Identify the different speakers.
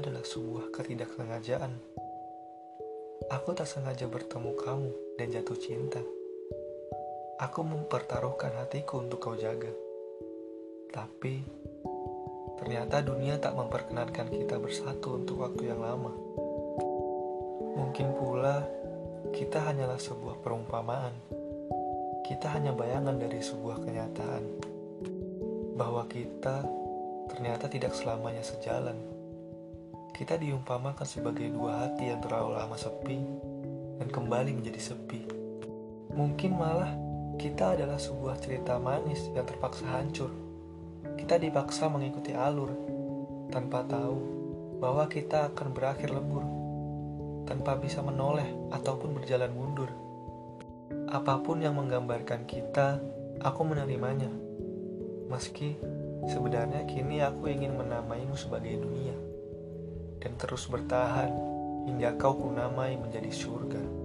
Speaker 1: adalah sebuah ketidaksengajaan. Aku tak sengaja bertemu kamu dan jatuh cinta. Aku mempertaruhkan hatiku untuk kau jaga. Tapi, ternyata dunia tak memperkenankan kita bersatu untuk waktu yang lama. Mungkin pula, kita hanyalah sebuah perumpamaan. Kita hanya bayangan dari sebuah kenyataan. Bahwa kita ternyata tidak selamanya sejalan. Kita diumpamakan sebagai dua hati yang terlalu lama sepi dan kembali menjadi sepi. Mungkin malah kita adalah sebuah cerita manis yang terpaksa hancur. Kita dipaksa mengikuti alur tanpa tahu bahwa kita akan berakhir lembur, tanpa bisa menoleh ataupun berjalan mundur. Apa pun yang menggambarkan kita, aku menerimanya. Meski sebenarnya kini aku ingin menamaimu sebagai dunia dan terus bertahan hingga kau kunamai menjadi surga.